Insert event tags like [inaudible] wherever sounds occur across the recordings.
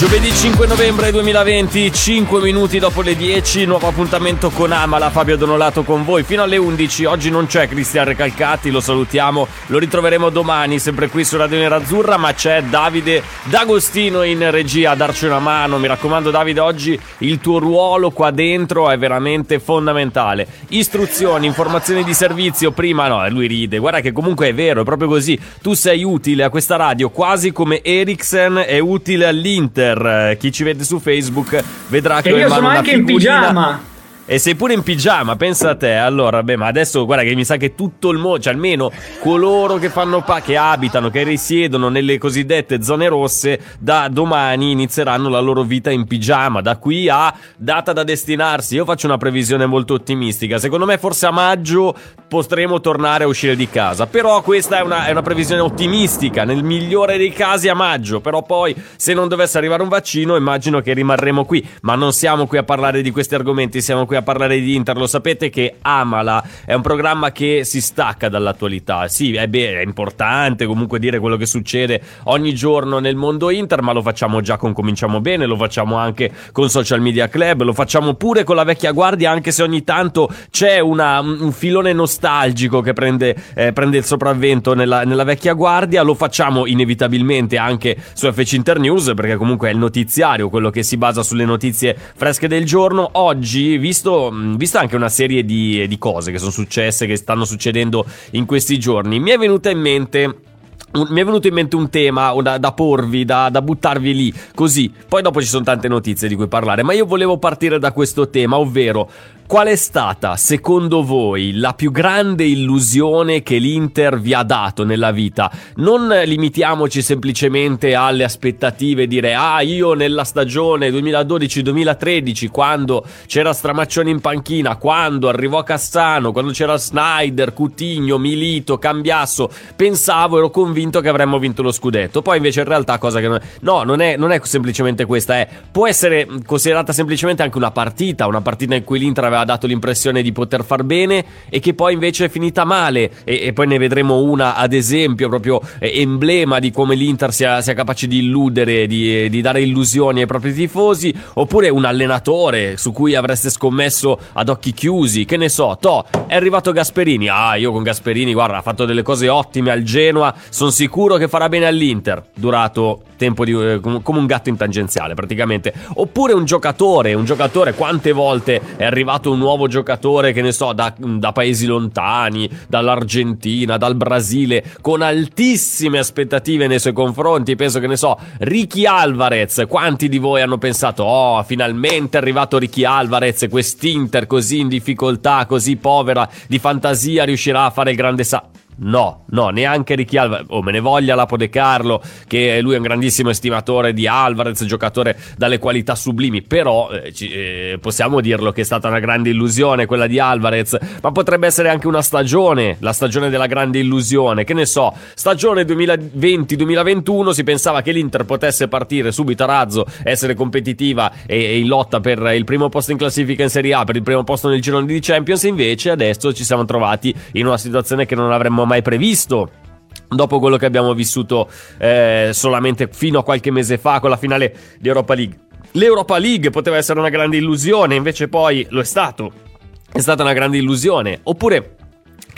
Giovedì 5 novembre 2020, 5 minuti dopo le 10, nuovo appuntamento con Amala, Fabio Donolato con voi fino alle 11. Oggi non c'è Cristian Recalcati, lo salutiamo, lo ritroveremo domani sempre qui su Radio Nerazzurra, ma c'è Davide D'Agostino in regia a darci una mano. Mi raccomando Davide, oggi il tuo ruolo qua dentro è veramente fondamentale. Istruzioni, informazioni di servizio, prima no, lui ride, guarda che comunque è vero, è proprio così. Tu sei utile a questa radio quasi come Ericsson è utile all'Inter. Eh, chi ci vede su Facebook vedrà che E ho in io sono anche in pigiama. E sei pure in pigiama, pensa a te. Allora, beh, ma adesso guarda che mi sa che tutto il mondo, cioè almeno coloro che fanno pa- che abitano, che risiedono nelle cosiddette zone rosse, da domani inizieranno la loro vita in pigiama. Da qui a data da destinarsi. Io faccio una previsione molto ottimistica. Secondo me, forse a maggio potremo tornare a uscire di casa. Però questa è una, è una previsione ottimistica. Nel migliore dei casi a maggio. Però poi, se non dovesse arrivare un vaccino, immagino che rimarremo qui. Ma non siamo qui a parlare di questi argomenti, siamo qui a parlare di Inter. Lo sapete che Amala è un programma che si stacca dall'attualità. Sì, è, beh, è importante comunque dire quello che succede ogni giorno nel mondo Inter, ma lo facciamo già con Cominciamo Bene, lo facciamo anche con Social Media Club, lo facciamo pure con la vecchia guardia, anche se ogni tanto c'è una- un filone nostalgico che prende, eh, prende il sopravvento nella, nella vecchia guardia. Lo facciamo inevitabilmente anche su FC Inter News, perché comunque è il notiziario, quello che si basa sulle notizie fresche del giorno. Oggi, visto, mh, visto anche una serie di, di cose che sono successe, che stanno succedendo in questi giorni, mi è venuta in mente. Mi è venuto in mente un tema da, da porvi, da, da buttarvi lì, così. Poi dopo ci sono tante notizie di cui parlare, ma io volevo partire da questo tema, ovvero qual è stata, secondo voi, la più grande illusione che l'Inter vi ha dato nella vita? Non limitiamoci semplicemente alle aspettative, dire ah io nella stagione 2012-2013, quando c'era Stramaccione in panchina, quando arrivò Cassano, quando c'era Snyder, Cutigno, Milito, Cambiasso, pensavo, ero convinto che avremmo vinto lo scudetto. Poi invece in realtà cosa che non è... No, non è, non è semplicemente questa, è... può essere considerata semplicemente anche una partita, una partita in cui l'Inter aveva dato l'impressione di poter far bene e che poi invece è finita male. E, e poi ne vedremo una ad esempio proprio eh, emblema di come l'Inter sia, sia capace di illudere, di, di dare illusioni ai propri tifosi, oppure un allenatore su cui avreste scommesso ad occhi chiusi, che ne so, to, è arrivato Gasperini, ah io con Gasperini guarda ha fatto delle cose ottime al Genoa, sono sicuro che farà bene all'Inter, durato tempo di, eh, com- come un gatto in tangenziale praticamente, oppure un giocatore, un giocatore quante volte è arrivato un nuovo giocatore che ne so da, da paesi lontani, dall'Argentina, dal Brasile, con altissime aspettative nei suoi confronti, penso che ne so, Ricky Alvarez, quanti di voi hanno pensato oh finalmente è arrivato Ricky Alvarez, quest'Inter così in difficoltà, così povera di fantasia riuscirà a fare il grande sa... No, no, neanche Ricky Alvarez. Oh, me ne voglia Lapo De Carlo, che lui è un grandissimo estimatore di Alvarez, giocatore dalle qualità sublimi. Però eh, ci- eh, possiamo dirlo che è stata una grande illusione quella di Alvarez. Ma potrebbe essere anche una stagione, la stagione della grande illusione. Che ne so, stagione 2020-2021 si pensava che l'Inter potesse partire subito a razzo, essere competitiva e, e in lotta per il primo posto in classifica in Serie A, per il primo posto nel girone di Champions. Invece adesso ci siamo trovati in una situazione che non avremmo mai previsto. Dopo quello che abbiamo vissuto eh, solamente fino a qualche mese fa con la finale di Europa League. L'Europa League poteva essere una grande illusione, invece poi lo è stato. È stata una grande illusione. Oppure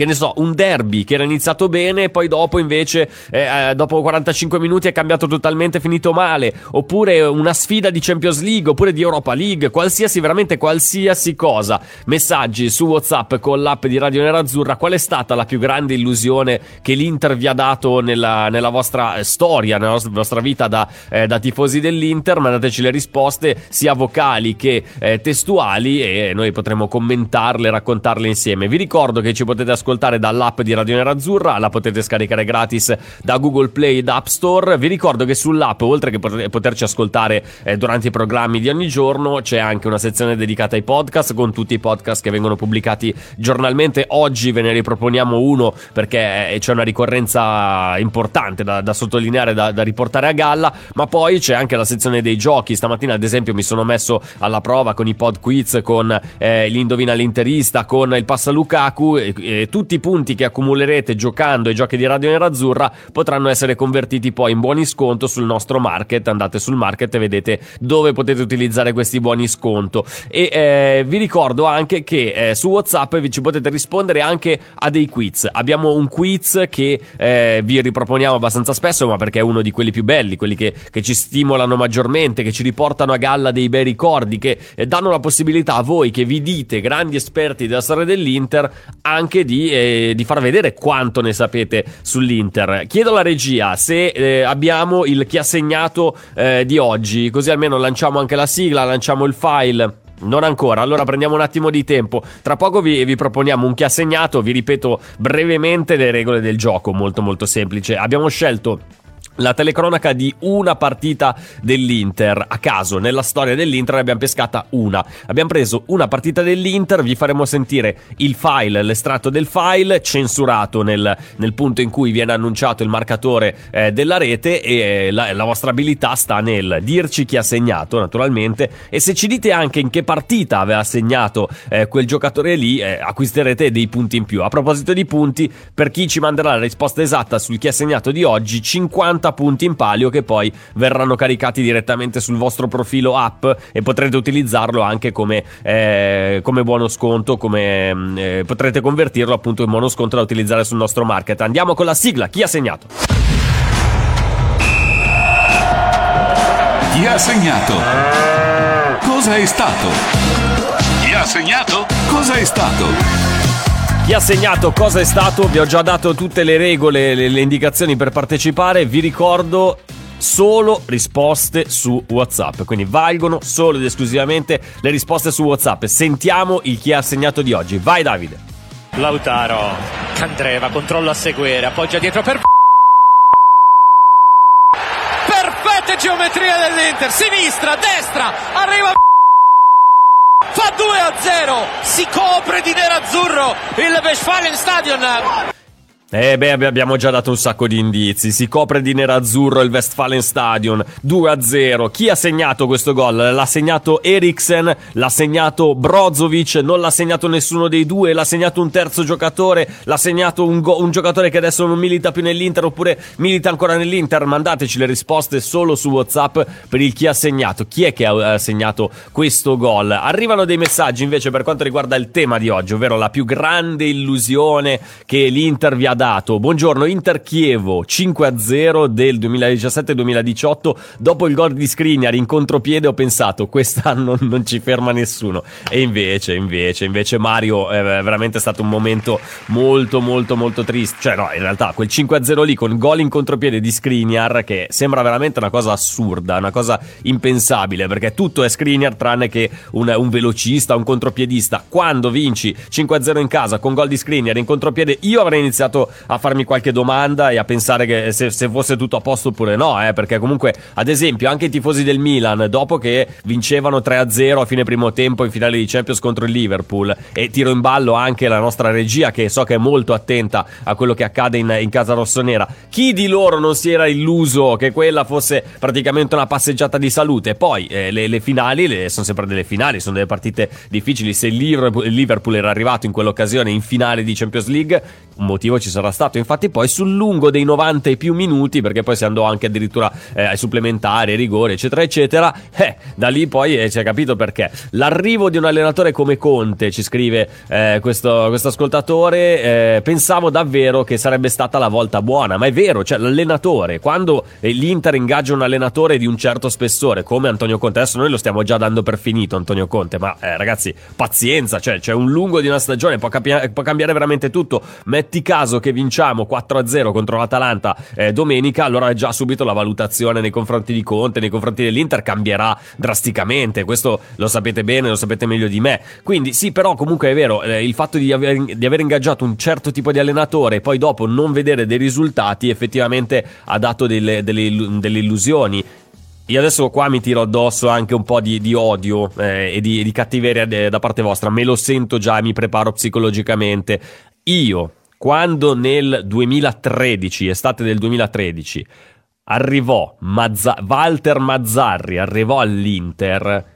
che ne so, un derby che era iniziato bene, poi dopo invece, eh, eh, dopo 45 minuti è cambiato totalmente, finito male. Oppure una sfida di Champions League, oppure di Europa League, qualsiasi, veramente qualsiasi cosa. Messaggi su WhatsApp con l'app di Radio Nerazzurra. Qual è stata la più grande illusione che l'Inter vi ha dato nella, nella vostra eh, storia, nella vostra vita da, eh, da tifosi dell'Inter? Mandateci le risposte, sia vocali che eh, testuali, e noi potremo commentarle, raccontarle insieme. Vi ricordo che ci potete ascoltare ascoltare dall'app di Radio Nerazzurra, la potete scaricare gratis da Google Play ed App Store. Vi ricordo che sull'app, oltre che poterci ascoltare eh, durante i programmi di ogni giorno, c'è anche una sezione dedicata ai podcast con tutti i podcast che vengono pubblicati giornalmente. Oggi ve ne riproponiamo uno perché eh, c'è una ricorrenza importante da, da sottolineare, da, da riportare a galla, ma poi c'è anche la sezione dei giochi. Stamattina, ad esempio, mi sono messo alla prova con i pod quiz, con eh, l'indovina l'interista, con il passa Lukaku. E, e, tutti i punti che accumulerete giocando ai giochi di Radio Nerazzurra potranno essere convertiti poi in buoni sconto sul nostro market. Andate sul market e vedete dove potete utilizzare questi buoni sconto. E eh, vi ricordo anche che eh, su WhatsApp vi ci potete rispondere anche a dei quiz. Abbiamo un quiz che eh, vi riproponiamo abbastanza spesso, ma perché è uno di quelli più belli, quelli che, che ci stimolano maggiormente, che ci riportano a galla dei bei ricordi, che eh, danno la possibilità a voi che vi dite grandi esperti della storia dell'Inter anche di, eh, di far vedere quanto ne sapete sull'Inter. Chiedo alla regia se eh, abbiamo il chi ha segnato eh, di oggi, così almeno lanciamo anche la sigla, lanciamo il file. Non ancora, allora prendiamo un attimo di tempo. Tra poco vi, vi, proponiamo un chi ha segnato, vi ripeto brevemente le regole del gioco, molto molto semplice. Abbiamo scelto la telecronaca di una partita dell'Inter. A caso, nella storia dell'Inter ne abbiamo pescata una. Abbiamo preso una partita dell'Inter, vi faremo sentire il file, l'estratto del file, censurato nel, nel punto in cui viene annunciato il marcatore eh, della rete e eh, la, la, vostra abilità sta nel dirci chi ha segnato, naturalmente, e se ci dite anche in che partita aveva segnato eh, quel giocatore lì, eh, acquisterete dei punti in più. A proposito di punti, per chi ci manderà la risposta esatta sul chi ha segnato di oggi, 50 50 punti in palio che poi verranno caricati direttamente sul vostro profilo app e potrete utilizzarlo anche come, eh, come buono sconto, come mm, eh, potrete convertirlo appunto in buono sconto da utilizzare sul nostro market. Andiamo con la sigla, chi ha segnato? Chi ha segnato? Cosa è stato? Chi ha segnato? Cosa è stato? Ha segnato cosa è stato? Vi ho già dato tutte le regole, le, le indicazioni per partecipare. Vi ricordo solo risposte su WhatsApp. Quindi valgono solo ed esclusivamente le risposte su WhatsApp. Sentiamo il chi ha segnato di oggi. Vai Davide. Lautaro, Candreva, controllo a seguire, appoggia dietro per Perfetta geometria dell'Inter, sinistra, destra, arriva fa 2 a 0 si copre di nerazzurro il Westfalen Stadion eh beh, abbiamo già dato un sacco di indizi. Si copre di nerazzurro il Westfalen Stadion 2-0. Chi ha segnato questo gol? L'ha segnato Eriksen, l'ha segnato Brozovic, non l'ha segnato nessuno dei due, l'ha segnato un terzo giocatore, l'ha segnato un, go- un giocatore che adesso non milita più nell'Inter oppure milita ancora nell'Inter. Mandateci le risposte solo su WhatsApp per il chi ha segnato. Chi è che ha segnato questo gol? Arrivano dei messaggi invece per quanto riguarda il tema di oggi, ovvero la più grande illusione che l'Inter vi ha dato dato. Buongiorno, Inter Chievo 5-0 del 2017-2018. Dopo il gol di Skriniar in contropiede ho pensato quest'anno [laughs] non ci ferma nessuno. E invece, invece, invece Mario è veramente stato un momento molto molto molto triste. Cioè no, in realtà quel 5-0 lì con gol in contropiede di Skriniar che sembra veramente una cosa assurda, una cosa impensabile perché tutto è Skriniar tranne che un, un velocista, un contropiedista. Quando vinci 5-0 in casa con gol di Skriniar in contropiede io avrei iniziato a farmi qualche domanda e a pensare che se, se fosse tutto a posto oppure no, eh, perché comunque, ad esempio, anche i tifosi del Milan, dopo che vincevano 3-0 a fine primo tempo in finale di Champions contro il Liverpool, e tiro in ballo anche la nostra regia che so che è molto attenta a quello che accade in, in casa rossonera, chi di loro non si era illuso che quella fosse praticamente una passeggiata di salute? Poi eh, le, le, finali le, sono sempre delle finali, sono delle partite difficili. Se il Liverpool, era arrivato in quell'occasione in finale di Champions League, un motivo ci sarà stato. Infatti, poi sul lungo dei 90 e più minuti, perché poi si andò anche addirittura eh, ai supplementari, ai rigori, eccetera, eccetera. Eh, da lì poi eh, si è capito perché. L'arrivo di un allenatore come Conte, ci scrive eh, questo, ascoltatore, eh, pensavo davvero che sarebbe stata la volta buona, ma è vero, cioè l'allenatore, quando eh, l'Inter ingaggia un allenatore di un certo spessore, come Antonio Conte, adesso noi lo stiamo già dando per finito, Antonio Conte, ma ragazzi, pazienza, cioè c'è un lungo di una stagione, può, capi- può cambiare veramente tutto. Met- metti caso che vinciamo 4-0 contro l'Atalanta eh, domenica, allora già subito la valutazione nei confronti di Conte, nei confronti dell'Inter cambierà drasticamente. Questo lo sapete bene, lo sapete meglio di me. Quindi sì, però comunque è vero, eh, il fatto di aver, di aver ingaggiato un certo tipo di allenatore e poi dopo non vedere dei risultati effettivamente ha dato delle, delle, delle illusioni. Io adesso qua mi tiro addosso anche un po' di, di odio eh, e di, di cattiveria da parte vostra, me lo sento già e mi preparo psicologicamente. Io, quando nel 2013, estate del 2013, arrivò Mazza- Walter Mazzarri, arrivò all'Inter,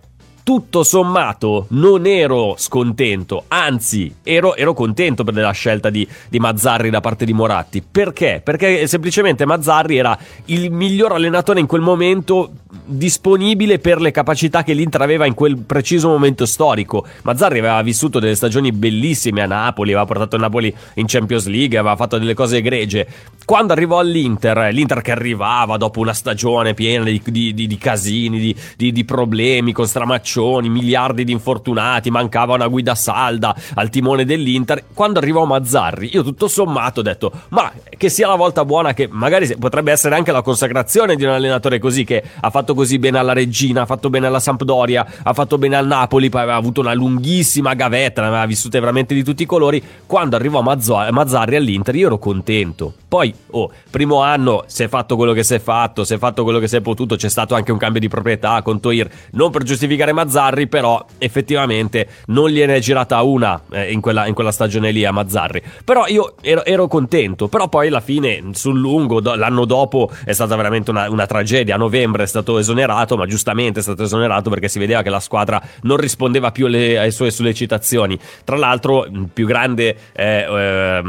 tutto sommato non ero scontento, anzi ero, ero contento per la scelta di, di, Mazzarri da parte di Moratti. Perché? Perché semplicemente Mazzarri era il miglior allenatore in quel momento disponibile per le capacità che l'Inter aveva in quel preciso momento storico. Mazzarri aveva vissuto delle stagioni bellissime a Napoli, aveva portato il Napoli in Champions League, aveva fatto delle cose egregie. Quando arrivò all'Inter, l'Inter che arrivava dopo una stagione piena di, di, di, di casini, di, problemi con stramaccioni, miliardi di infortunati, mancava una guida salda al timone dell'Inter. Quando arrivò Mazzarri, io tutto sommato ho detto, ma che sia la volta buona che magari potrebbe essere anche la consacrazione di un allenatore così che ha fatto così bene alla Regina, ha fatto bene alla Sampdoria, ha fatto bene al Napoli, poi aveva avuto una lunghissima gavetta, ne aveva vissute veramente di tutti i colori. Quando arrivò Mazzarri all'Inter, io ero contento. Poi, oh, primo anno si è fatto quello che si è fatto, si è fatto quello che si è potuto, c'è stato anche un cambio di proprietà con Toir, non per giustificare Mazzarri, però effettivamente non gliene è girata una eh, in, quella, in, quella, stagione lì a Mazzarri. Però io ero, ero, contento, però poi alla fine sul lungo, do, l'anno dopo è stata veramente una, una tragedia, a novembre è stato esonerato, ma giustamente è stato esonerato perché si vedeva che la squadra non rispondeva più alle, alle sue sollecitazioni. Tra l'altro, il più grande eh,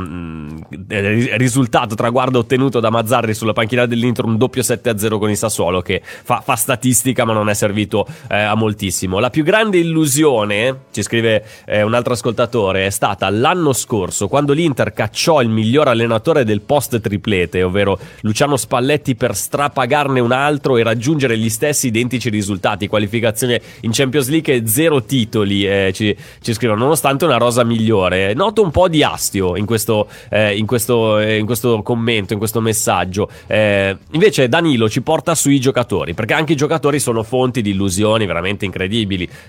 eh, risultato, traguardo ottenuto da Mazzarri sulla panchina dell'Inter, un doppio 7-0 con il Sassuolo che fa, fa statistica ma non è servito eh, a moltissimo. La più grande illusione, ci scrive eh, un altro ascoltatore, è stata l'anno scorso quando l'Inter cacciò il miglior allenatore del post triplete, ovvero Luciano Spalletti per strapagarne un altro e raggiungere gli stessi identici risultati, qualificazione in Champions League e zero titoli, eh, ci, ci, scrivono, nonostante una rosa migliore. Noto un po' di astio in questo, eh, in questo, eh, in questo commento, in questo messaggio. Eh, invece Danilo ci porta sui giocatori, perché anche i giocatori sono fonti di illusioni veramente incredibili.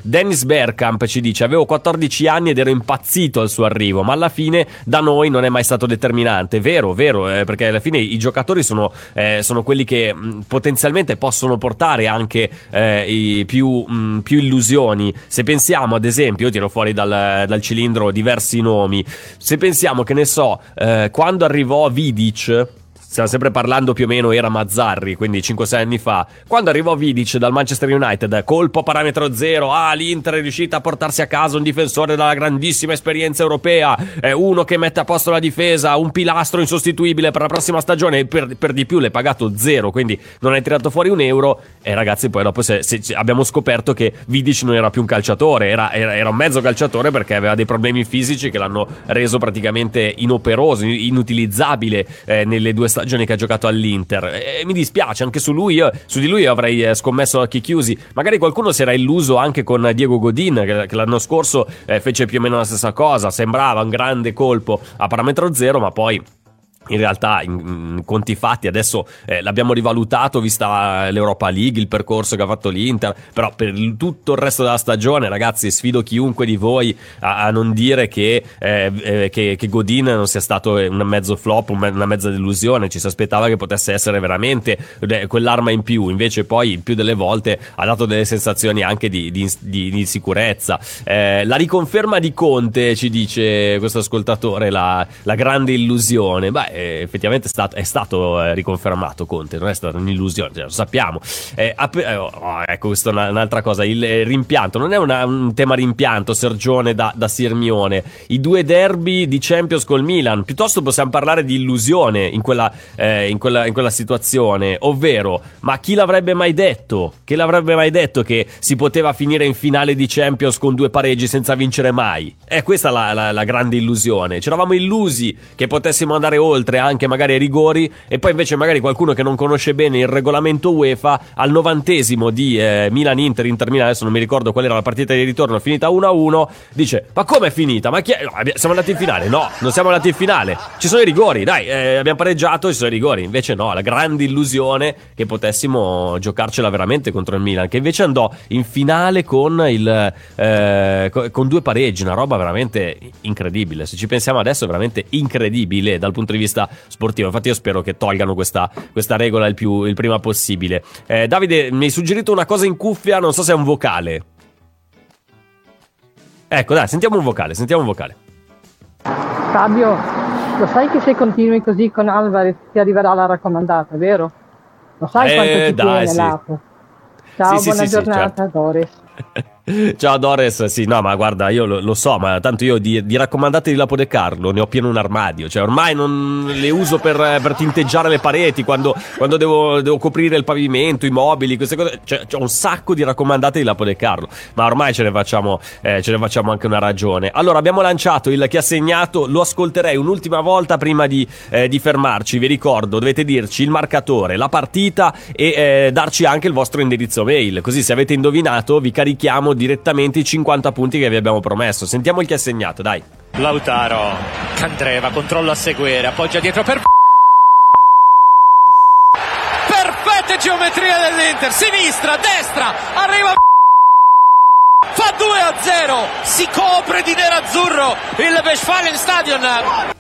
Dennis Bergkamp ci dice, avevo 14 anni ed ero impazzito al suo arrivo, ma alla fine da noi non è mai stato determinante. Vero, vero, eh, perché alla fine i giocatori sono, eh, sono quelli che mh, potenzialmente possono portare anche eh, più, mh, più, illusioni. Se pensiamo, ad esempio, io tiro fuori dal, dal cilindro diversi nomi. Se pensiamo che ne so, eh, quando arrivò Vidic stiamo sempre parlando più o meno era Mazzarri, quindi 5-6 anni fa, quando arrivò Vidic dal Manchester United, colpo parametro zero, ah l'Inter è riuscita a portarsi a casa un difensore dalla grandissima esperienza europea, è uno che mette a posto la difesa, un pilastro insostituibile per la prossima stagione, per, per di più l'hai pagato zero, quindi non hai tirato fuori un euro e ragazzi poi dopo se, se abbiamo scoperto che Vidic non era più un calciatore, era, era, era un mezzo calciatore perché aveva dei problemi fisici che l'hanno reso praticamente inoperoso, inutilizzabile eh, nelle due stagioni stagioni che ha giocato all'Inter. E mi dispiace, anche su lui, su di lui avrei eh, scommesso occhi chiusi. Magari qualcuno si era illuso anche con Diego Godin, che, che l'anno scorso eh, fece più o meno la stessa cosa. Sembrava un grande colpo a parametro zero, ma poi in realtà in, conti fatti adesso eh, l'abbiamo rivalutato vista l'Europa League il percorso che ha fatto l'Inter però per tutto il resto della stagione ragazzi sfido chiunque di voi a, a non dire che, eh, eh, che, che, Godin non sia stato un mezzo flop una mezza delusione ci si aspettava che potesse essere veramente eh, quell'arma in più invece poi il più delle volte ha dato delle sensazioni anche di, di, di, di sicurezza eh, la riconferma di Conte ci dice questo ascoltatore la, la grande illusione. Beh effettivamente è stato, è stato eh, riconfermato Conte, non è stata un'illusione, cioè, lo sappiamo. Eh, eh, oh, ecco, questa è un'altra cosa, il eh, rimpianto, non è una, un tema rimpianto, Sergione da, da Sirmione, i due derby di Champions col Milan, piuttosto possiamo parlare di illusione in quella, eh, in quella, in quella situazione, ovvero, ma chi l'avrebbe mai detto? Chi l'avrebbe mai detto che si poteva finire in finale di Champions con due pareggi senza vincere mai? È questa la, la, la grande illusione, ci eravamo illusi che potessimo andare oltre oltre anche magari ai rigori e poi invece magari qualcuno che non conosce bene il regolamento UEFA al novantesimo di eh, Milan-Inter, Inter-Milan, adesso non mi ricordo qual era la partita di ritorno, finita 1-1, dice ma come è finita? Ma chi è? No, siamo andati in finale? No, non siamo andati in finale, ci sono i rigori, dai, eh, abbiamo pareggiato, ci sono i rigori, invece no, la grande illusione che potessimo giocarcela veramente contro il Milan, che invece andò in finale con, il, eh, con due pareggi, una roba veramente incredibile, se ci pensiamo adesso è veramente incredibile dal punto di vista sportivo, infatti io spero che tolgano questa, questa regola il, più, il prima possibile. Eh, Davide, mi hai suggerito una cosa in cuffia, non so se è un vocale. Ecco, dai, sentiamo un vocale, sentiamo un vocale. Fabio, lo sai che se continui così con Alvarez ti arriverà la raccomandata, vero? Lo sai Eh, quanto ti dai, tiene sì. Ciao, Sì, sì, buona sì, sì, giornata, certo. Doris. [laughs] [laughs] Ciao Dores, sì, no, ma guarda, io lo, lo so, ma tanto io di, di raccomandate di Lapo De Carlo ne ho pieno un armadio, cioè ormai non le uso per, per tinteggiare le pareti quando, quando devo, devo coprire il pavimento, i mobili, queste cose, cioè c'ho un sacco di raccomandate di Lapo De Carlo, ma ormai ce ne facciamo, eh, ce ne facciamo anche una ragione. Allora, abbiamo lanciato il chi ha segnato, lo ascolterei un'ultima volta prima di, eh, di fermarci, vi ricordo, dovete dirci il marcatore, la partita e eh, darci anche il vostro indirizzo mail, così se avete indovinato vi carichiamo direttamente i 50 punti che vi abbiamo promesso. Sentiamo il chi ha segnato, dai. Lautaro, Candreva, controllo a seguire, appoggia dietro per... Perfette geometria dell'Inter, sinistra, destra, arriva... Fa 2 a 0, si copre di nerazzurro il Westfalen Stadion.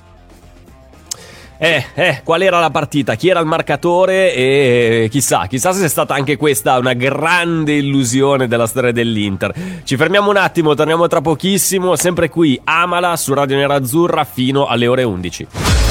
Eh, eh, qual era la partita? Chi era il marcatore? E chissà, chissà se è stata anche questa una grande illusione della storia dell'Inter. Ci fermiamo un attimo, torniamo tra pochissimo, sempre qui, Amala su Radio Nerazzurra fino alle ore 11.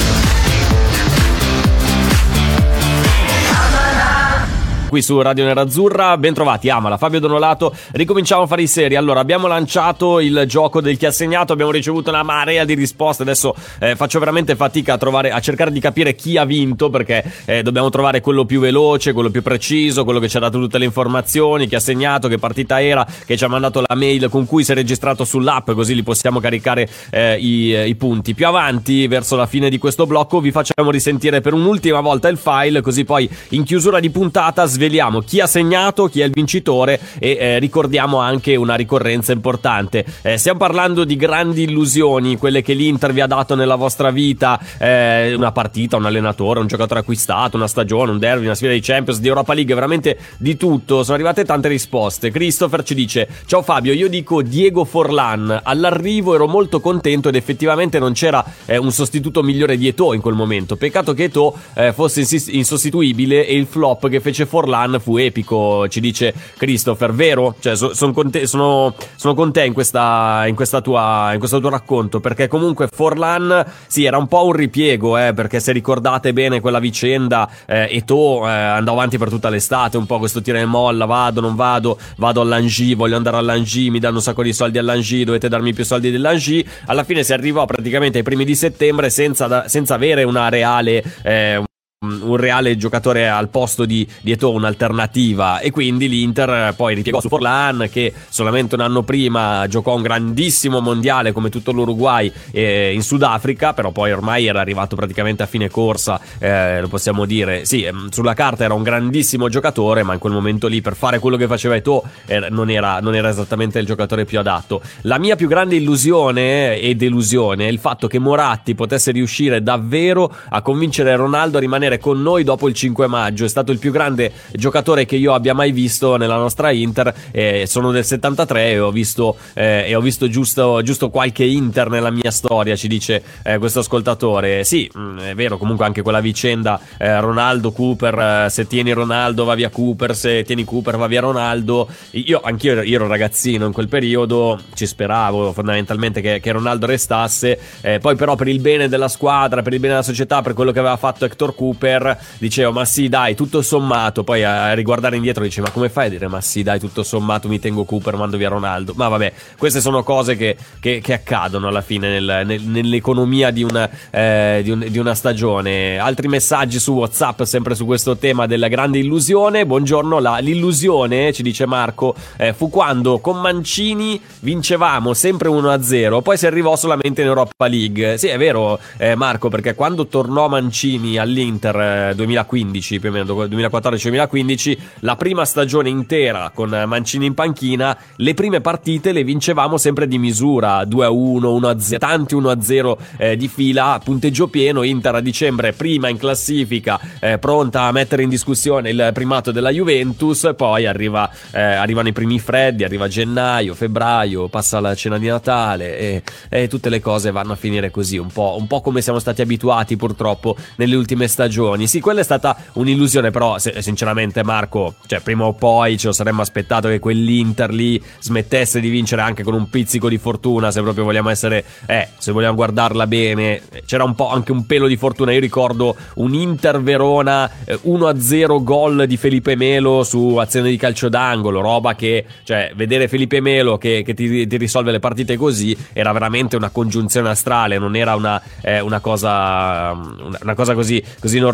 Qui su Radio Nerazzurra, ben trovati Amala, Fabio Donolato, ricominciamo a fare i seri. Allora, abbiamo lanciato il gioco del chi ha segnato, abbiamo ricevuto una marea di risposte, adesso eh, faccio veramente fatica a trovare, a cercare di capire chi ha vinto perché eh, dobbiamo trovare quello più veloce, quello più preciso, quello che ci ha dato tutte le informazioni, chi ha segnato, che partita era, che ci ha mandato la mail con cui si è registrato sull'app, così li possiamo caricare eh, i, i punti. Più avanti, verso la fine di questo blocco, vi facciamo risentire per un'ultima volta il file, così poi in chiusura di puntata sveliamo chi ha segnato, chi è il vincitore e eh, ricordiamo anche una ricorrenza importante. Eh, stiamo parlando di grandi illusioni, quelle che l'Inter vi ha dato nella vostra vita, eh, una partita, un allenatore, un giocatore acquistato, una stagione, un derby, una sfida di Champions, di Europa League, veramente di tutto. Sono arrivate tante risposte. Christopher ci dice: Ciao Fabio, io dico Diego Forlan. All'arrivo ero molto contento ed effettivamente non c'era eh, un sostituto migliore di Eto'o in quel momento. Peccato che Eto'o eh, fosse insostituibile e il flop che fece Forlan fu epico, ci dice Christopher, vero? Cioè, so- son con te- sono, sono con te in, questa, in, questa tua, in questo tuo racconto, perché comunque Forlan, sì, era un po' un ripiego, eh, perché se ricordate bene quella vicenda, eh, Eto'o eh, andò avanti per tutta l'estate, un po' questo tira e molla, vado, non vado, vado all'Angie, voglio andare all'Angie, mi danno un sacco di soldi all'Angie, dovete darmi più soldi dell'Angie, alla fine si arrivò praticamente ai primi di settembre senza, senza avere una reale... eh, un reale giocatore al posto di, di Eto'o, un'alternativa. E quindi l'Inter eh, poi ripiegò su Forlan che solamente un anno prima giocò un grandissimo mondiale come tutto l'Uruguay eh, in Sudafrica però poi ormai era arrivato praticamente a fine corsa eh, lo possiamo dire. Sì ehm, sulla carta era un grandissimo giocatore ma in quel momento lì per fare quello che faceva Eto'o eh, non, era, non era esattamente il giocatore più adatto. La mia più grande illusione e delusione è il fatto che Moratti potesse riuscire davvero a convincere Ronaldo a rimanere con noi dopo il 5 maggio. È stato il più grande giocatore che io abbia mai visto nella nostra Inter. Eh, sono del 73 e ho visto, eh, e ho visto giusto, giusto qualche Inter nella mia storia, ci dice eh, questo ascoltatore. Sì, mh, è vero, comunque anche quella vicenda eh, Ronaldo, Cooper, eh, se tieni Ronaldo va via Cooper, se tieni Cooper va via Ronaldo. Io, anch'io ero, ero ragazzino in quel periodo, ci speravo fondamentalmente che, che Ronaldo restasse. Eh, poi però per il bene della squadra, per il bene della società, per quello che aveva fatto Hector Cooper, Cooper, dicevo ma sì dai tutto sommato, poi a riguardare indietro dice ma come fai a dire ma sì dai tutto sommato mi tengo Cooper, mando via Ronaldo, ma vabbè queste sono cose che, che, che accadono alla fine nel, nel, nell'economia di una, eh, di, un, di una stagione. Altri messaggi su Whatsapp sempre su questo tema della grande illusione, buongiorno, la, l'illusione ci dice Marco eh, fu quando con Mancini vincevamo sempre 1-0, poi si arrivò solamente in Europa League. Sì, è vero, eh, Marco, perché quando tornò Mancini all'Inter eh, 2015, più o meno 2014-2015, la prima stagione intera con Mancini in panchina, le prime partite le vincevamo sempre di misura, 2-1, 1-0, tanti 1-0 eh, di fila, punteggio pieno, Inter a dicembre prima in classifica, eh, pronta a mettere in discussione il primato della Juventus, poi arriva, eh, arrivano i primi freddi, arriva gennaio, febbraio, passa la cena di Natale e, e tutte le cose vanno a finire così, un po', un po', come siamo stati abituati purtroppo nelle ultime stagioni. Sì, quella è stata un'illusione, però se, sinceramente Marco, cioè prima o poi ce lo saremmo aspettato che quell'Inter lì smettesse di vincere anche con un pizzico di fortuna, se proprio vogliamo essere, eh, se vogliamo guardarla bene, c'era un po' anche un pelo di fortuna. Io ricordo un Inter Verona eh, 1-0 gol di Felipe Melo su azione di calcio d'angolo, roba che, cioè, vedere Felipe Melo che, che ti, ti, risolve le partite così era veramente una congiunzione astrale, non era una, eh, una, cosa, una cosa, così, così normale.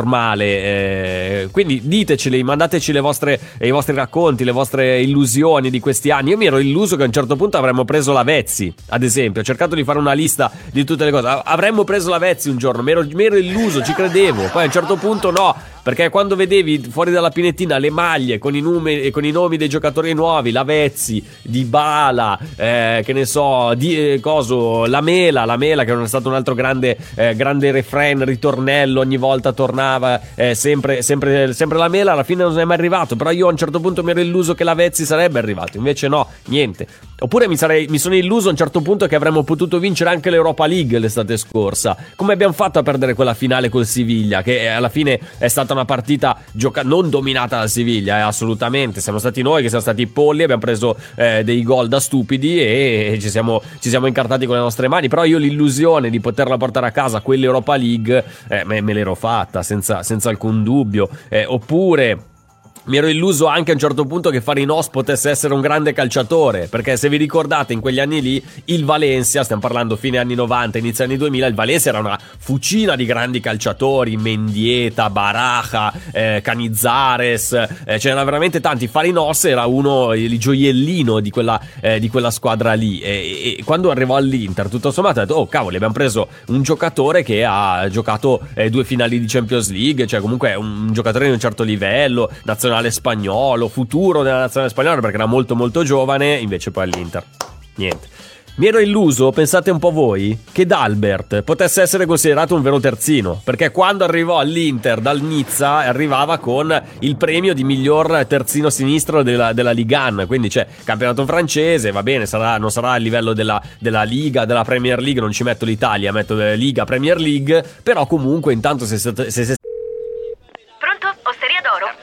Eh, quindi diteceli, mandateci le vostre, i vostri racconti, le vostre illusioni di questi anni. Io mi ero illuso che a un certo punto avremmo preso la Vezzi, ad esempio. Ho cercato di fare una lista di tutte le cose. Avremmo preso la Vezzi un giorno, mi ero, mi ero illuso, ci credevo. Poi a un certo punto no perché quando vedevi fuori dalla pinettina le maglie con i, numeri, con i nomi dei giocatori nuovi, Lavezzi, Di Bala, eh, che ne so, di, eh, coso, la Mela, la Mela che era stato un altro grande, eh, grande refrain, ritornello, ogni volta tornava eh, sempre, sempre, sempre, la Mela, alla fine non è mai arrivato, però io a un certo punto mi ero illuso che Lavezzi sarebbe arrivato, invece no, niente. Oppure mi, sarei, mi sono illuso a un certo punto che avremmo potuto vincere anche l'Europa League l'estate scorsa, come abbiamo fatto a perdere quella finale col Siviglia, che alla fine è stata stata una partita gioca- non dominata da Siviglia, eh, assolutamente. Siamo stati noi che siamo stati polli, abbiamo preso eh, dei gol da stupidi e ci siamo, ci siamo, incartati con le nostre mani. Però io l'illusione di poterla portare a casa quell'Europa League eh, me, me, l'ero fatta senza, senza alcun dubbio. Eh, oppure mi ero illuso anche a un certo punto che Farinos potesse essere un grande calciatore, perché se vi ricordate in quegli anni lì il Valencia, stiamo parlando fine anni 90, inizio anni 2000, il Valencia era una fucina di grandi calciatori, Mendieta, Baraja, eh, Canizares, eh, c'erano veramente tanti. Farinos era uno, il gioiellino di quella, eh, di quella squadra lì e, e, quando arrivò all'Inter tutto sommato ho detto oh cavolo abbiamo preso un giocatore che ha giocato eh, due finali di Champions League, cioè comunque un giocatore di un certo livello, nazionale nazionale spagnolo, futuro della nazionale spagnola perché era molto molto giovane, invece poi all'Inter. Niente. Mi ero illuso, pensate un po' voi, che D'Albert potesse essere considerato un vero terzino, perché quando arrivò all'Inter dal Nizza arrivava con il premio di miglior terzino sinistro della, della Ligue 1, quindi c'è campionato francese, va bene, sarà, non sarà a livello della, della, Liga, della Premier League, non ci metto l'Italia, metto Liga, Premier League, però comunque intanto se, se, se d'alba allo stand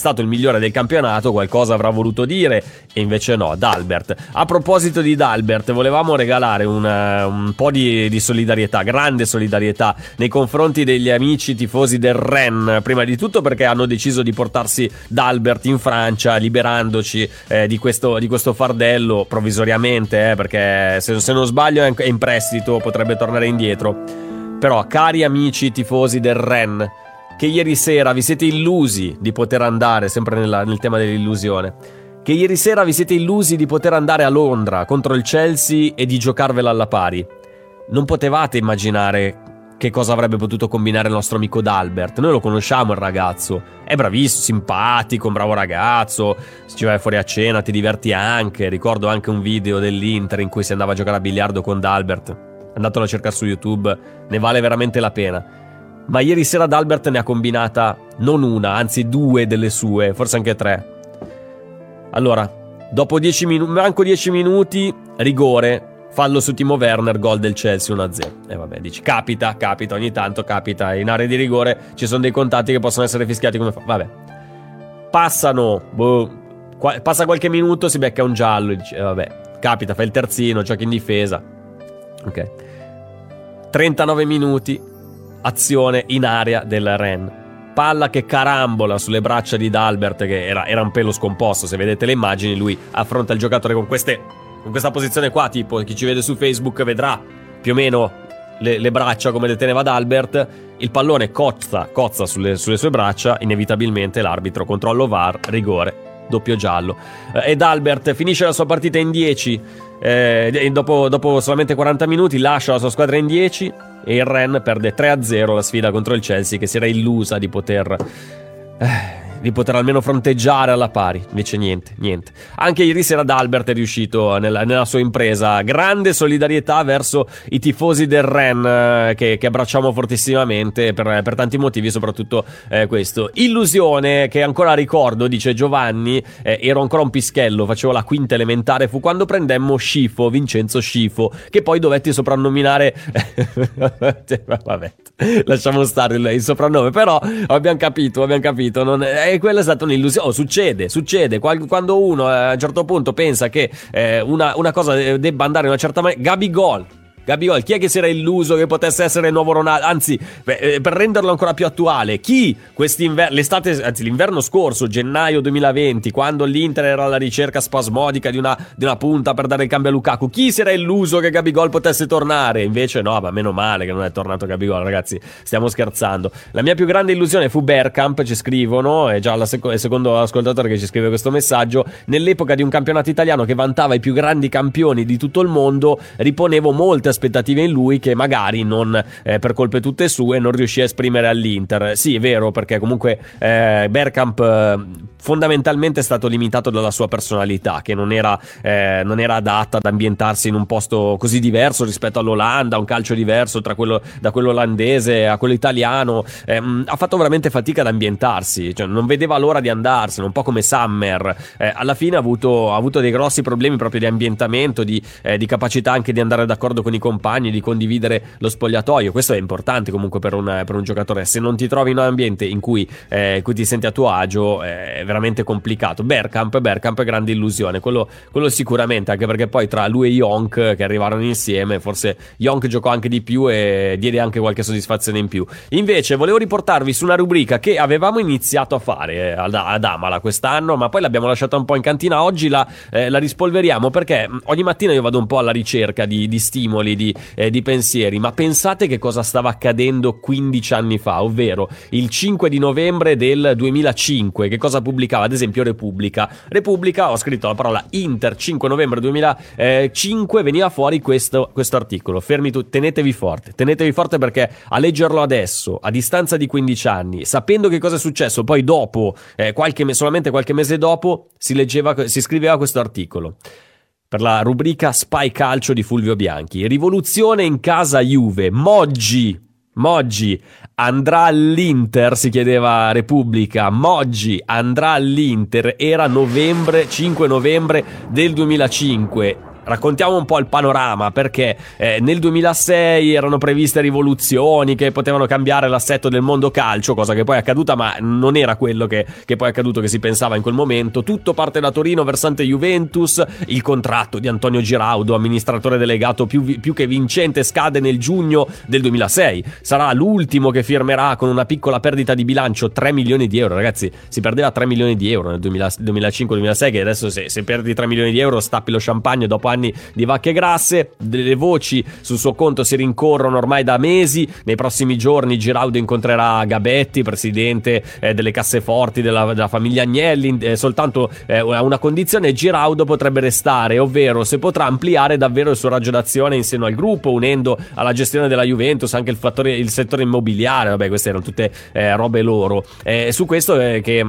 stato il migliore del campionato, qualcosa avrà voluto dire e invece no, D'Albert. A proposito di D'Albert, volevamo regalare un, un po' di, di, solidarietà, grande solidarietà nei confronti degli amici tifosi del Ren, prima di tutto perché hanno deciso di portarsi D'Albert in Francia, liberandoci eh, di, questo, di, questo, fardello provvisoriamente, eh, perché se, se non sbaglio è in prestito, potrebbe tornare indietro. Però, cari amici tifosi del Ren, che ieri sera vi siete illusi di poter andare, sempre nella, nel tema dell'illusione, che ieri sera vi siete illusi di poter andare a Londra contro il Chelsea e di giocarvela alla pari. Non potevate immaginare che cosa avrebbe potuto combinare il nostro amico D'Albert. Noi lo conosciamo il ragazzo, è bravissimo, simpatico, un bravo ragazzo, se ci vai fuori a cena ti diverti anche, ricordo anche un video dell'Inter in cui si andava a giocare a biliardo con D'Albert, andatelo a cercare su YouTube, ne vale veramente la pena. Ma ieri sera D'Albert ne ha combinata non una, anzi due delle sue, forse anche tre. Allora, dopo 10 minuti, manco 10 minuti, rigore, Fallo su Timo Werner, gol del Chelsea 1-0. E vabbè, dici, capita, capita, ogni tanto capita. In area di rigore ci sono dei contatti che possono essere fischiati come fa. Vabbè. Passano, boh, qua, passa qualche minuto, si becca un giallo. Dici, eh, vabbè, capita, fa il terzino, gioca in difesa. Ok. 39 minuti, azione in area del Ren. Palla che carambola sulle braccia di Dalbert, che era, era un pelo scomposto. Se vedete le immagini, lui affronta il giocatore con queste con questa posizione qua, tipo chi ci vede su Facebook vedrà più o meno le, le braccia come le teneva D'Albert, il pallone cozza, cozza sulle, sulle, sue braccia, inevitabilmente l'arbitro controllo VAR, rigore, doppio giallo. Eh, ed Albert finisce la sua partita in 10, eh, dopo, dopo, solamente 40 minuti lascia la sua squadra in 10 e il Ren perde 3-0 la sfida contro il Chelsea che si era illusa di poter... Eh, di poter almeno fronteggiare alla pari. Invece niente, niente. Anche ieri sera D'Albert è riuscito nella, nella sua impresa. Grande solidarietà verso i tifosi del Ren eh, che, che, abbracciamo fortissimamente per, per, tanti motivi, soprattutto eh, questo. Illusione che ancora ricordo, dice Giovanni, eh, ero ancora un pischello, facevo la quinta elementare, fu quando prendemmo Scifo, Vincenzo Scifo, che poi dovetti soprannominare... [laughs] Vabbè, [laughs] lasciamo stare il, il, soprannome, però abbiamo capito, abbiamo capito, non, e quella è stata un'illusione. Oh, succede, succede. Quando uno a un certo punto pensa che eh, una, una, cosa eh, debba andare in una certa maniera. Gabi Gol Gabiol, chi è che si era illuso che potesse essere il nuovo Ronaldo? Anzi, eh, per renderlo ancora più attuale, chi quest'inverno, l'estate, anzi l'inverno scorso, gennaio 2020, quando l'Inter era alla ricerca spasmodica di una, di una punta per dare il cambio a Lukaku, chi si era illuso che Gabigol potesse tornare? Invece no, ma meno male che non è tornato Gabigol, ragazzi, stiamo scherzando. La mia più grande illusione fu Bergkamp, ci scrivono, è già sec- il secondo ascoltatore che ci scrive questo messaggio, nell'epoca di un campionato italiano che vantava i più grandi campioni di tutto il mondo, riponevo molte aspettative aspettative in lui che magari non eh, per colpe tutte sue non riuscì a esprimere all'Inter. Sì, è vero, perché comunque eh, Bergkamp eh, fondamentalmente è stato limitato dalla sua personalità, che non era, eh, non era, adatta ad ambientarsi in un posto così diverso rispetto all'Olanda, un calcio diverso quello, da quello olandese a quello italiano. Eh, ha fatto veramente fatica ad ambientarsi, cioè non vedeva l'ora di andarsene, un po' come Summer. Eh, alla fine ha avuto, ha avuto, dei grossi problemi proprio di ambientamento, di, eh, di capacità anche di andare d'accordo con i compagni, di condividere lo spogliatoio. Questo è importante comunque per un, per un giocatore. Se non ti trovi in un ambiente in cui, eh, cui ti senti a tuo agio, eh, veramente complicato. Bergkamp, Bergkamp è grande illusione, quello, quello, sicuramente, anche perché poi tra lui e Yonk che arrivarono insieme, forse Yonk giocò anche di più e diede anche qualche soddisfazione in più. Invece volevo riportarvi su una rubrica che avevamo iniziato a fare eh, ad, Amala quest'anno, ma poi l'abbiamo lasciata un po' in cantina. Oggi la, eh, la rispolveriamo perché mm, ogni mattina io vado un po' alla ricerca di, di stimoli, di, eh, di pensieri, ma pensate che cosa stava accadendo 15 anni fa, ovvero il 5 di novembre del 2005, che cosa pubblicava? Pubblicava ad esempio Repubblica. Repubblica, ho scritto la parola Inter 5 novembre 2005, veniva fuori questo, questo articolo. Fermi tutti, tenetevi forte, tenetevi forte perché a leggerlo adesso, a distanza di 15 anni, sapendo che cosa è successo, poi dopo, eh, qualche, solamente qualche mese dopo, si, leggeva, si scriveva questo articolo per la rubrica Spy Calcio di Fulvio Bianchi. Rivoluzione in casa Juve, Moggi Moggi andrà all'Inter, si chiedeva Repubblica. Moggi andrà all'Inter, era novembre, 5 novembre del 2005 raccontiamo un po' il panorama perché eh, nel 2006 erano previste rivoluzioni che potevano cambiare l'assetto del mondo calcio, cosa che poi è accaduta ma non era quello che, che poi è accaduto che si pensava in quel momento. Tutto parte da Torino versante Juventus, il contratto di Antonio Giraudo, amministratore delegato più, più che vincente, scade nel giugno del 2006. Sarà l'ultimo che firmerà con una piccola perdita di bilancio 3 milioni di euro. Ragazzi, si perdeva 3 milioni di euro nel 2005-2006 che adesso se, se perdi 3 milioni di euro stappi lo champagne dopo panni di vacche grasse. Le voci sul suo conto si rincorrono ormai da mesi. Nei prossimi giorni Giraudo incontrerà Gabetti, presidente eh, delle casseforti della, della famiglia Agnelli, eh, soltanto eh, a una condizione Giraudo potrebbe restare, ovvero se potrà ampliare davvero il suo raggio d'azione in seno al gruppo, unendo alla gestione della Juventus anche il, fattore, il settore immobiliare, vabbè queste erano tutte eh, robe loro. Eh, su questo eh, che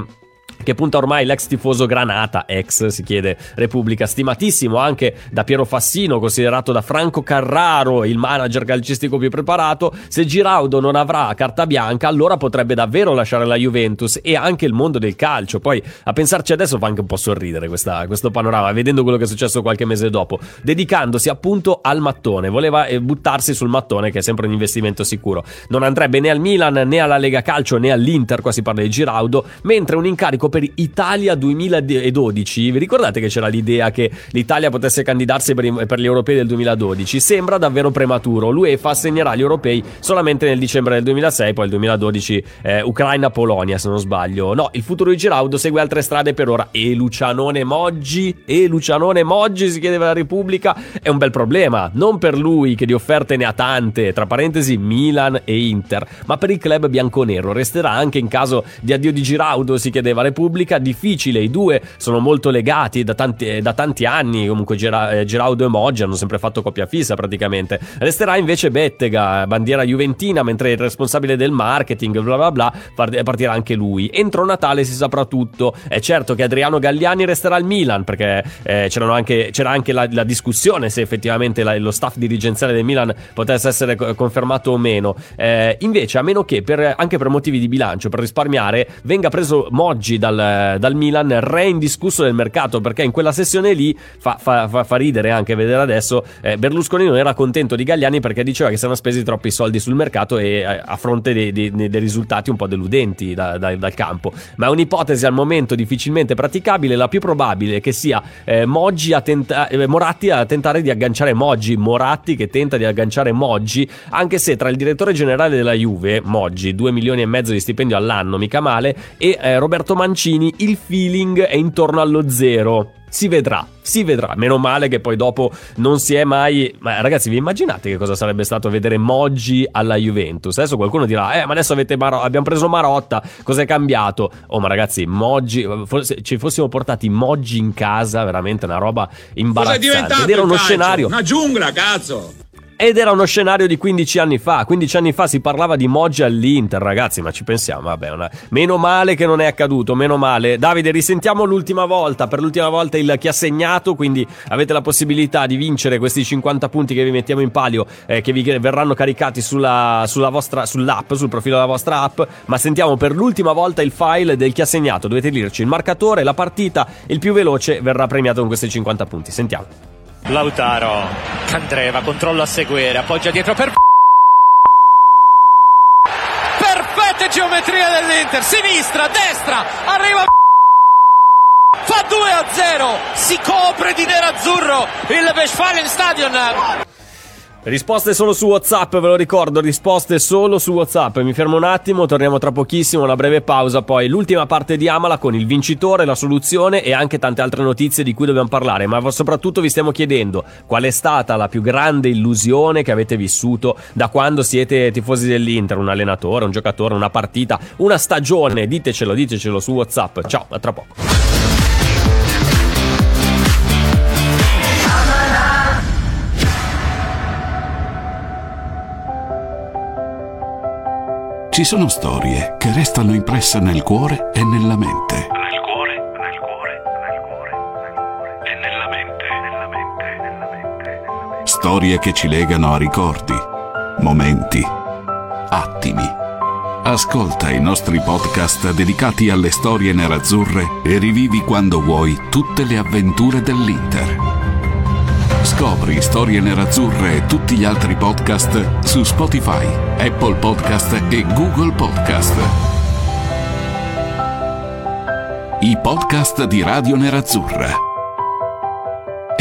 che punta ormai l'ex tifoso Granata, ex si chiede Repubblica, stimatissimo anche da Piero Fassino, considerato da Franco Carraro il manager calcistico più preparato, se Giraudo non avrà carta bianca allora potrebbe davvero lasciare la Juventus e anche il mondo del calcio. Poi a pensarci adesso fa anche un po' sorridere questa, questo panorama, vedendo quello che è successo qualche mese dopo, dedicandosi appunto al mattone, voleva eh, buttarsi sul mattone che è sempre un investimento sicuro. Non andrebbe né al Milan né alla Lega Calcio né all'Inter, qua si parla di Giraudo, mentre un incarico per Italia 2012. Vi ricordate che c'era l'idea che l'Italia potesse candidarsi per, gli europei del 2012? Sembra davvero prematuro. L'UEFA assegnerà gli europei solamente nel dicembre del 2006, poi il 2012 eh, Ucraina-Polonia, se non sbaglio. No, il futuro di Giraudo segue altre strade per ora. E Lucianone Moggi? E Lucianone Moggi si chiedeva la Repubblica? È un bel problema. Non per lui, che di offerte ne ha tante, tra parentesi Milan e Inter, ma per il club bianconero. Resterà anche in caso di addio di Giraudo, si chiedeva Repubblica Repubblica, difficile, i due sono molto legati da tanti, da tanti anni, comunque Ger- Geraudo e Moggi hanno sempre fatto coppia fissa praticamente. Resterà invece Bettega, bandiera juventina, mentre il responsabile del marketing, bla bla bla, partirà anche lui. Entro Natale si saprà tutto. È certo che Adriano Galliani resterà al Milan, perché eh, anche, c'era anche la, la, discussione se effettivamente la, lo staff dirigenziale del Milan potesse essere confermato o meno. Eh, invece, a meno che per, anche per motivi di bilancio, per risparmiare, venga preso Moggi dal dal, dal Milan, re indiscusso del mercato, perché in quella sessione lì fa, fa, fa, ridere anche vedere adesso, eh, Berlusconi non era contento di Gagliani perché diceva che si erano spesi troppi soldi sul mercato e eh, a fronte dei, dei, dei, risultati un po' deludenti da, da, dal campo. Ma è un'ipotesi al momento difficilmente praticabile, la più probabile è che sia eh, a tenta- eh, Moratti a tentare di agganciare Moggi, Moratti che tenta di agganciare Moggi, anche se tra il direttore generale della Juve, Moggi, 2 milioni e mezzo di stipendio all'anno, mica male, e eh, Roberto Mancini Mancini il feeling è intorno allo zero. Si vedrà, si vedrà. Meno male che poi dopo non si è mai. Ma ragazzi, vi immaginate che cosa sarebbe stato vedere Moggi alla Juventus? Adesso qualcuno dirà: Eh, ma adesso Maro- abbiamo preso Marotta, cos'è cambiato? Oh, ma ragazzi, Moggi. Forse ci fossimo portati Moggi in casa, veramente una roba imbarazzante. Cosa è diventato? Ed era uno scenario. Una giungla, cazzo! Ed era uno scenario di 15 anni fa. 15 anni fa si parlava di Moggia all'Inter, ragazzi, ma ci pensiamo, vabbè, una... meno male che non è accaduto, meno male. Davide, risentiamo l'ultima volta, per l'ultima volta il chi ha segnato, quindi avete la possibilità di vincere questi 50 punti che vi mettiamo in palio, eh, che vi verranno caricati sulla, sulla vostra, sull'app, sul profilo della vostra app, ma sentiamo per l'ultima volta il file del chi ha segnato. Dovete dirci il marcatore, la partita, il più veloce verrà premiato con questi 50 punti. Sentiamo. Lautaro, Candreva, controllo a seguire, appoggia dietro per... Perfetta geometria dell'Inter, sinistra, destra, arriva... Fa 2 a 0, si copre di nerazzurro il Westfalen Stadion. Risposte solo su WhatsApp, ve lo ricordo, risposte solo su WhatsApp. Mi fermo un attimo, torniamo tra pochissimo, una breve pausa, poi l'ultima parte di Amala con il vincitore, la soluzione e anche tante altre notizie di cui dobbiamo parlare, ma soprattutto vi stiamo chiedendo qual è stata la più grande illusione che avete vissuto da quando siete tifosi dell'Inter, un allenatore, un giocatore, una partita, una stagione, ditecelo, ditecelo su WhatsApp. Ciao, a tra poco. Ci sono storie che restano impresse nel cuore e nella mente. Nel cuore, nel cuore, nel cuore, nel cuore e nella mente, nella mente, nella mente, nella mente. Storie che ci legano a ricordi, momenti, attimi. Ascolta i nostri podcast dedicati alle storie nerazzurre e rivivi quando vuoi tutte le avventure dell'Inter. Scopri Storie Nerazzurre e tutti gli altri podcast su Spotify, Apple Podcast e Google Podcast. I podcast di Radio Nerazzurra.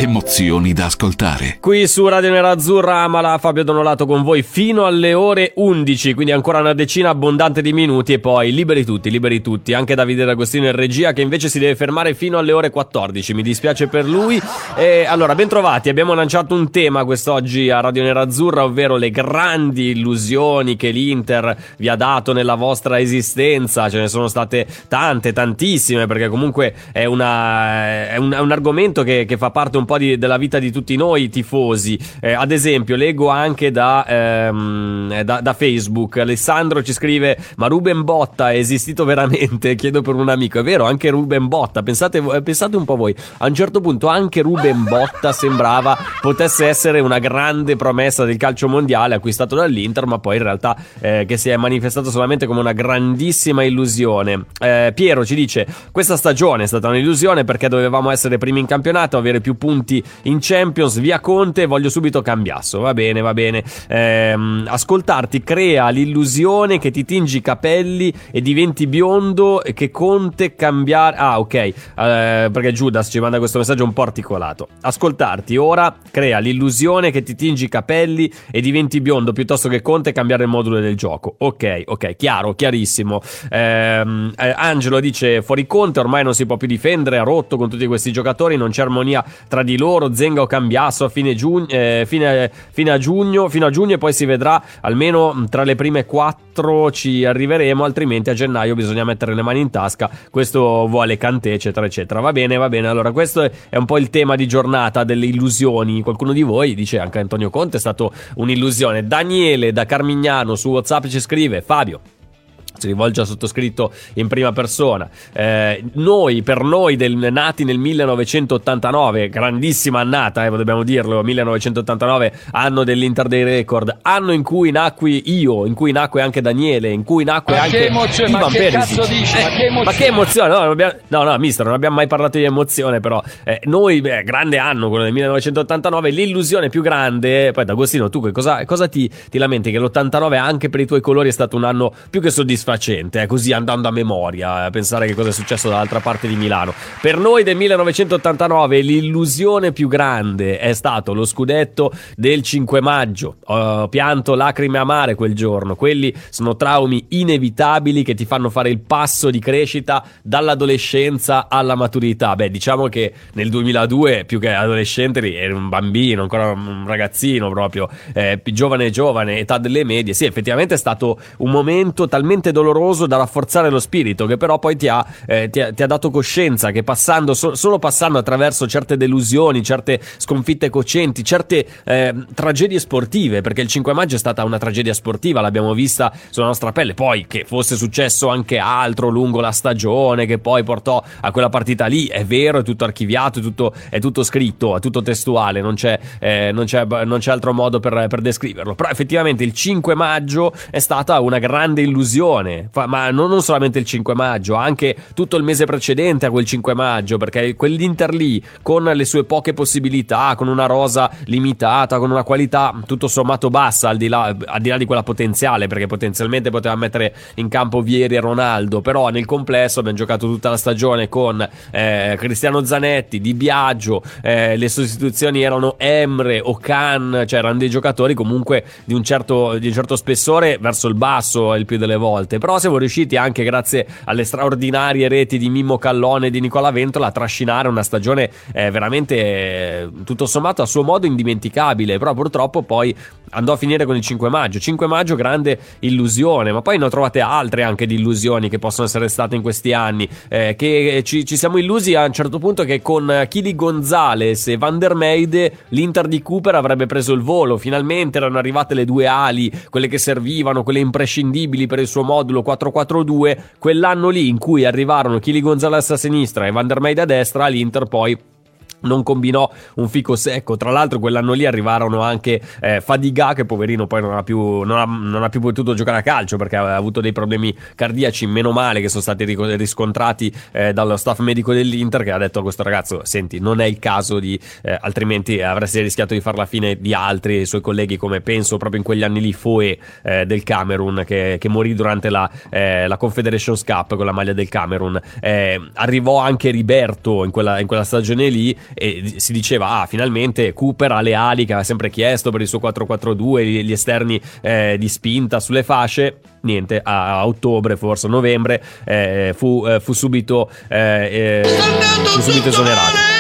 Emozioni da ascoltare. Qui su Radio Nerazzurra Amala Fabio Donolato con voi fino alle ore 11, quindi ancora una decina abbondante di minuti e poi liberi tutti, liberi tutti, anche Davide D'Agostino in regia che invece si deve fermare fino alle ore 14, mi dispiace per lui. E allora, bentrovati, abbiamo lanciato un tema quest'oggi a Radio Nerazzurra, ovvero le grandi illusioni che l'Inter vi ha dato nella vostra esistenza, ce ne sono state tante, tantissime, perché comunque è, una, è, un, è un, argomento che, che, fa parte un po' di, della vita di tutti noi tifosi. Eh, ad esempio, leggo anche da, ehm, eh, da, da, Facebook, Alessandro ci scrive, ma Ruben Botta è esistito veramente? [laughs] Chiedo per un amico, è vero, anche Ruben Botta, pensate, pensate un po' voi, a un certo punto anche Ruben Botta sembrava potesse essere una grande promessa del calcio mondiale acquistato dall'Inter, ma poi in realtà eh, che si è manifestato solamente come una grandissima illusione. Eh, Piero ci dice: Questa stagione è stata un'illusione perché dovevamo essere primi in campionato, avere più punti in Champions. Via Conte, voglio subito cambiasso. Va bene, va bene. Eh, ascoltarti crea l'illusione che ti tingi i capelli e diventi biondo e che Conte cambiare. Ah, ok. Eh, perché Judas ci manda questo messaggio un po' articolato. Ascoltarti ora crea l'illusione che ti tingi i capelli e diventi biondo piuttosto che Conte cambiare il modulo del gioco. Ok, ok, chiaro, chiarissimo. Ehm, eh, Angelo dice: Fuori Conte ormai non si può più difendere. Ha rotto con tutti questi giocatori. Non c'è armonia tra di loro. Zenga o Cambiasso a fine, giugno, eh, fine, fine a giugno. Fino a giugno e poi si vedrà almeno tra le prime quattro ci arriveremo. Altrimenti a gennaio bisogna mettere le mani in tasca. Questo vuole Cantè, eccetera, eccetera. Va bene, va bene. Allora, questo è un po' il tema di giornata delle illusioni. Qualcuno di voi dice anche Antonio Conte è stato un'illusione. Daniele da Carmignano su WhatsApp ci scrive: Fabio si rivolge al sottoscritto in prima persona. Eh, noi, per noi, del, nati nel 1989, grandissima annata, eh, dobbiamo dirlo, 1989, anno dell'Inter dei record, anno in cui nacqui io, in cui nacque anche Daniele, in cui nacque ma anche che emozione, Ivan ma che Perisic. dici? Eh, ma che emozione? ma che emozione, no, abbiamo, no, no, mister, non abbiamo mai parlato di emozione, però eh, noi, beh, grande anno, quello del 1989, l'illusione più grande, poi D'Agostino, tu che cosa, cosa ti, ti lamenti? Che l'89 anche per i tuoi colori è stato un anno più che soddisfacente, eh, così andando a memoria, a pensare che cosa è successo dall'altra parte di Milano. Per noi del 1989 l'illusione più grande è stato lo scudetto del 5 maggio. Ho pianto lacrime amare quel giorno, quelli sono traumi inevitabili che ti fanno fare il passo di crescita dall'adolescenza alla maturità. Beh, diciamo che nel 2002 più che adolescente eri un bambino, ancora un ragazzino proprio, eh, giovane giovane, età delle medie. Sì, effettivamente è stato un momento talmente doloroso da rafforzare lo spirito, che però poi ti ha, eh, ti ha, ti ha dato coscienza che passando, so, solo passando attraverso certe delusioni, certe sconfitte cocenti, certe eh, tragedie sportive, perché il 5 maggio è stata una tragedia sportiva, l'abbiamo vista sulla nostra pelle, poi che fosse successo anche altro lungo la stagione, che poi portò a quella partita lì, è vero, è tutto archiviato, è tutto, è tutto scritto, è tutto testuale, non c'è, eh, non c'è, non c'è altro modo per, per descriverlo, però effettivamente il 5 maggio è stata una grande illusione, ma non, solamente il 5 maggio, anche tutto il mese precedente a quel 5 maggio, perché quell'Inter lì, con le sue poche possibilità, con una rosa limitata, con una qualità tutto sommato bassa, al di là, al di, là di quella potenziale, perché potenzialmente poteva mettere in campo Vieri e Ronaldo, però nel complesso abbiamo giocato tutta la stagione con eh, Cristiano Zanetti, Di Biagio, eh, le sostituzioni erano Emre, Okan, cioè erano dei giocatori comunque di un certo, di un certo spessore verso il basso il più delle volte, però siamo riusciti anche grazie alle straordinarie reti di Mimmo Callone e di Nicola Ventola a trascinare una stagione eh, veramente eh, tutto sommato a suo modo indimenticabile, però purtroppo poi andò a finire con il 5 maggio. 5 maggio grande illusione, ma poi ne ho trovate altre anche di illusioni che possono essere state in questi anni, eh, che ci, ci, siamo illusi a un certo punto che con Chili Gonzales e Van der Meide l'Inter di Cooper avrebbe preso il volo, finalmente erano arrivate le due ali, quelle che servivano, quelle imprescindibili per il suo modulo 4-4-2, quell'anno lì in cui arrivarono Chili Gonzales a sinistra e Van der Meide a destra, l'Inter poi non combinò un fico secco. Tra l'altro, quell'anno lì arrivarono anche eh, Fadiga, che poverino poi non ha, più, non, ha, non ha, più, potuto giocare a calcio perché aveva avuto dei problemi cardiaci. Meno male che sono stati riscontrati eh, dallo staff medico dell'Inter, che ha detto a questo ragazzo: Senti, non è il caso di eh, altrimenti avresti rischiato di fare la fine di altri suoi colleghi, come penso proprio in quegli anni lì Foe eh, del Camerun, che, che, morì durante la, eh, la, Confederations Cup con la maglia del Camerun. Eh, arrivò anche Riberto in quella, in quella stagione lì e si diceva ah finalmente Cooper ha le ali che aveva sempre chiesto per il suo 4-4-2 gli, esterni eh, di spinta sulle fasce. Niente a, a ottobre forse novembre eh, fu, eh, fu, subito eh, fu subito esonerato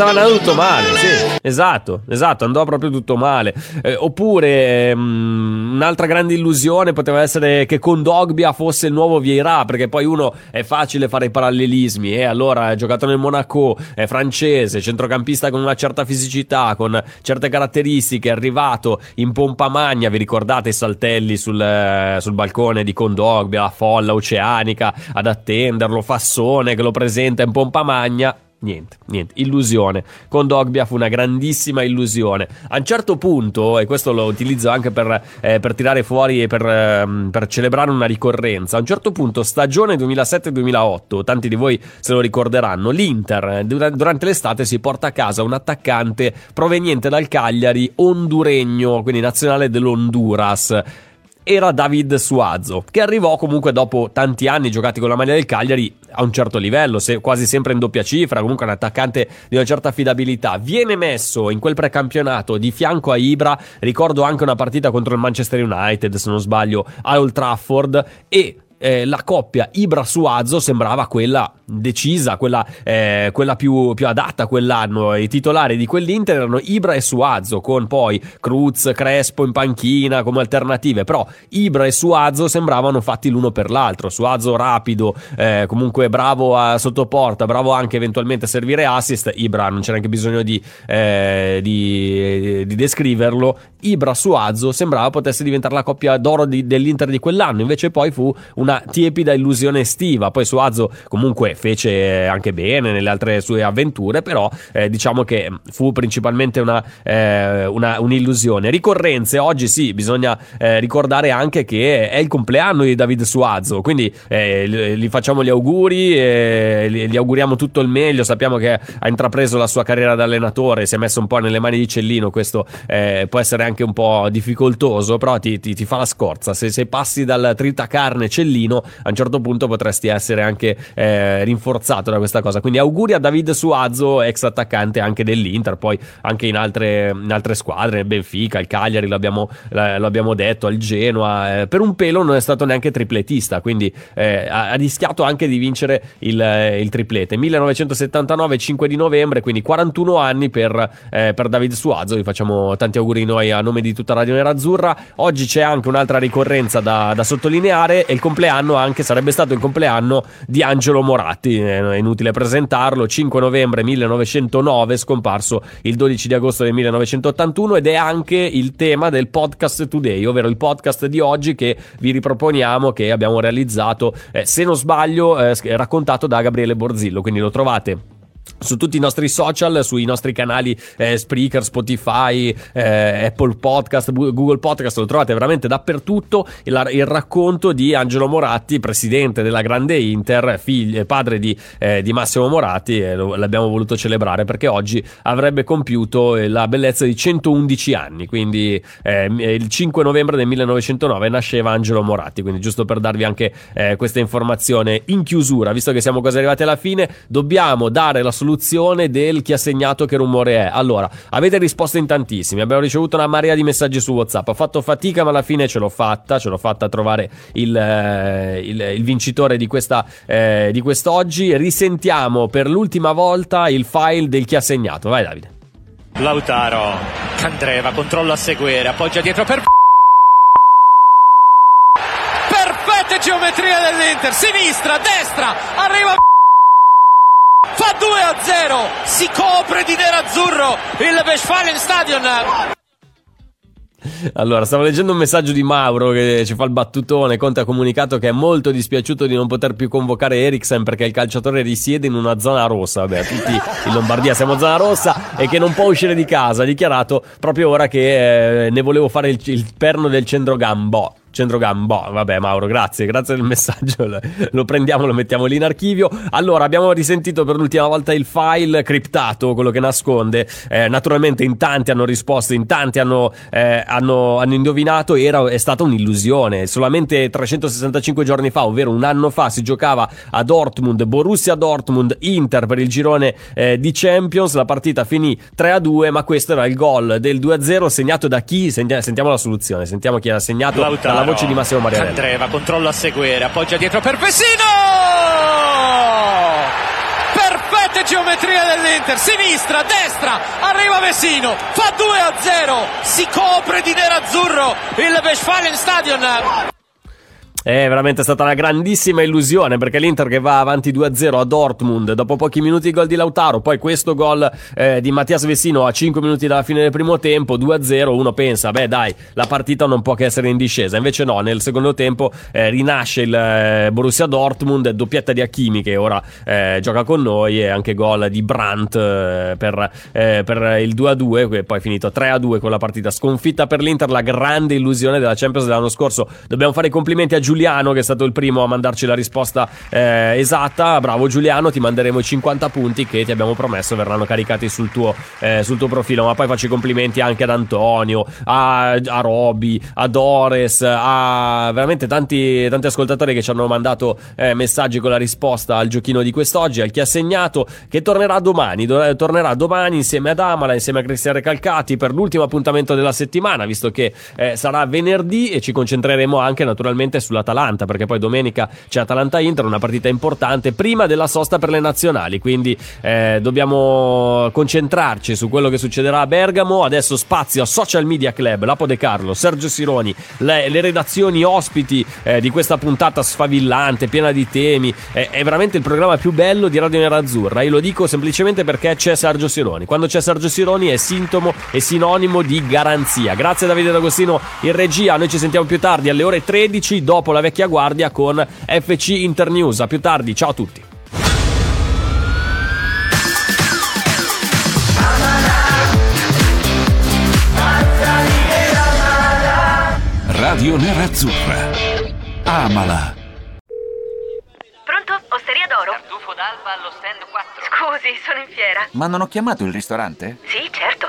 stava andando tutto male, sì. Esatto, esatto, andò proprio tutto male. Eh, oppure um, un'altra grande illusione poteva essere che con Dogbia fosse il nuovo Vieira, perché poi uno è facile fare i parallelismi, e eh? allora ha giocato nel Monaco, è francese, centrocampista con una certa fisicità, con certe caratteristiche, è arrivato in pompa magna, vi ricordate i saltelli sul, eh, sul balcone di Condogbia, la folla oceanica ad attenderlo, Fassone che lo presenta in pompa magna Niente, niente, illusione. Con Dogbia fu una grandissima illusione. A un certo punto, e questo lo utilizzo anche per, eh, per tirare fuori e per, eh, per, celebrare una ricorrenza, a un certo punto, stagione 2007-2008, tanti di voi se lo ricorderanno, l'Inter eh, durante l'estate si porta a casa un attaccante proveniente dal Cagliari, honduregno, quindi nazionale dell'Honduras era David Suazo, che arrivò comunque dopo tanti anni giocati con la maglia del Cagliari a un certo livello, se, quasi sempre in doppia cifra, comunque un attaccante di una certa affidabilità. Viene messo in quel precampionato di fianco a Ibra, ricordo anche una partita contro il Manchester United, se non sbaglio, a Old Trafford e eh, la coppia Ibra-Suazo sembrava quella decisa, quella, eh, quella più, più, adatta quell'anno. I titolari di quell'Inter erano Ibra e Suazo, con poi Cruz, Crespo in panchina come alternative. Però Ibra e Suazo sembravano fatti l'uno per l'altro. Suazo rapido, eh, comunque bravo a sottoporta, bravo anche eventualmente a servire assist. Ibra non c'era neanche bisogno di, eh, di, di descriverlo. Ibra-Suazo sembrava potesse diventare la coppia d'oro di, dell'Inter di quell'anno. Invece poi fu una tiepida illusione estiva. Poi Suazo comunque fece anche bene nelle altre sue avventure, però eh, diciamo che fu principalmente una, eh, una, un'illusione. Ricorrenze, oggi sì, bisogna eh, ricordare anche che è il compleanno di David Suazo, quindi eh, gli facciamo gli auguri, gli auguriamo tutto il meglio, sappiamo che ha intrapreso la sua carriera da allenatore, si è messo un po' nelle mani di Cellino, questo eh, può essere anche un po' difficoltoso, però ti, ti, ti fa la scorza, se, se passi dal tritacarne Cellino a un certo punto potresti essere anche eh, rinforzato da questa cosa. Quindi auguri a David Suazo, ex attaccante anche dell'Inter, poi anche in altre, in altre squadre, Benfica, il Cagliari, l'abbiamo, l'abbiamo detto, al Genoa. Eh, per un pelo non è stato neanche tripletista, quindi eh, ha, ha, rischiato anche di vincere il, il, triplete. 1979, 5 di novembre, quindi 41 anni per, eh, per David Suazo. Vi facciamo tanti auguri noi a nome di tutta Radio Nerazzurra. Oggi c'è anche un'altra ricorrenza da, da sottolineare, è il compleanno anche, sarebbe stato il compleanno di Angelo Moratti, è inutile presentarlo, 5 novembre 1909, scomparso il 12 di agosto del 1981 ed è anche il tema del podcast today, ovvero il podcast di oggi che vi riproponiamo, che abbiamo realizzato, eh, se non sbaglio, eh, raccontato da Gabriele Borzillo, quindi lo trovate su tutti i nostri social, sui nostri canali eh, Spreaker, Spotify, eh, Apple Podcast, Google Podcast, lo trovate veramente dappertutto. Il, il, racconto di Angelo Moratti, presidente della Grande Inter, figlio, padre di, eh, di Massimo Moratti, e lo, l'abbiamo voluto celebrare perché oggi avrebbe compiuto eh, la bellezza di 111 anni. Quindi eh, il 5 novembre del 1909 nasceva Angelo Moratti. Quindi, giusto per darvi anche eh, questa informazione in chiusura, visto che siamo quasi arrivati alla fine, dobbiamo dare la soluzione del chi ha segnato che rumore è. Allora, avete risposto in tantissimi, abbiamo ricevuto una marea di messaggi su WhatsApp. Ho fatto fatica, ma alla fine ce l'ho fatta. Ce l'ho fatta a trovare il, eh, il, il vincitore di, questa, eh, di quest'oggi. Risentiamo per l'ultima volta il file del chi ha segnato. Vai, Davide. Lautaro, Candreva, controllo a seguire, appoggia dietro per. Perfette geometria dell'Inter, sinistra, destra, arriva fa 2 a 0 si copre di nerazzurro il Westfalen Stadion allora, stavo leggendo un messaggio di Mauro che ci fa il battutone. Conte ha comunicato che è molto dispiaciuto di non poter più convocare Eriksen perché il calciatore risiede in una zona rossa. Vabbè, tutti in Lombardia siamo zona rossa e che non può uscire di casa. Ha dichiarato proprio ora che eh, ne volevo fare il, il perno del centrogambo centrocampo. Boh, vabbè, Mauro, grazie, grazie del messaggio. Lo prendiamo, lo mettiamo lì in archivio. Allora, abbiamo risentito per l'ultima volta il file criptato, quello che nasconde. Eh, naturalmente in tanti hanno risposto, in tanti hanno, eh, hanno, hanno indovinato. Era, è stata un'illusione. Solamente 365 giorni fa, ovvero un anno fa, si giocava a Dortmund, Borussia Dortmund, Inter per il girone eh, di Champions. La partita finì 3-2, ma questo era il gol del 2-0 segnato da chi? Sentiamo la soluzione, sentiamo chi ha segnato Lautaro. Dalla voce di Massimo Marianelli. Candreva, controllo a seguire, appoggia dietro per Vecino! Perfette geometria dell'Inter, sinistra, destra, arriva Vecino, fa 2 a 0, si copre di nerazzurro il Westfalen Stadion. È veramente stata una grandissima illusione perché l'Inter che va avanti 2-0 a Dortmund dopo pochi minuti il gol di Lautaro, poi questo gol eh, di Mattias Vessino a 5 minuti dalla fine del primo tempo, 2-0, uno pensa, beh dai, la partita non può che essere in discesa, invece no, nel secondo tempo eh, rinasce il eh, Borussia Dortmund, doppietta di Hakimi che ora eh, gioca con noi e anche gol di Brandt eh, per, eh, per, il 2-2, che poi è finito 3-2 con la partita. Sconfitta per l'Inter, la grande illusione della Champions dell'anno scorso, dobbiamo fare i complimenti a Giuliano che è stato il primo a mandarci la risposta eh, esatta. Bravo Giuliano, ti manderemo i 50 punti che ti abbiamo promesso verranno caricati sul tuo, eh, sul tuo profilo. Ma poi faccio i complimenti anche ad Antonio, a, a Roby, a Dores, a veramente tanti, tanti ascoltatori che ci hanno mandato eh, messaggi con la risposta al giochino di quest'oggi, al chi ha segnato, che tornerà domani. Do- tornerà domani insieme ad Amala, insieme a Cristian Recalcati per l'ultimo appuntamento della settimana, visto che eh, sarà venerdì e ci concentreremo anche naturalmente sulla sull'Atalanta, perché poi domenica c'è Atalanta-Inter, una partita importante prima della sosta per le nazionali, quindi eh, dobbiamo concentrarci su quello che succederà a Bergamo. Adesso spazio a Social Media Club, Lapo De Carlo, Sergio Sironi, le, le redazioni ospiti eh, di questa puntata sfavillante, piena di temi. Eh, è veramente il programma più bello di Radio Nerazzurra. Io lo dico semplicemente perché c'è Sergio Sironi. Quando c'è Sergio Sironi è sintomo e sinonimo di garanzia. Grazie Davide D'Agostino in regia. Noi ci sentiamo più tardi alle ore 13 dopo dopo la vecchia guardia con FC Internews. A più tardi, ciao a tutti. Radio Nerazzurra. Amala. Pronto? Osteria d'oro? Tartufo d'alba allo stand 4. Scusi, sono in fiera. Ma non ho chiamato il ristorante? Sì, certo.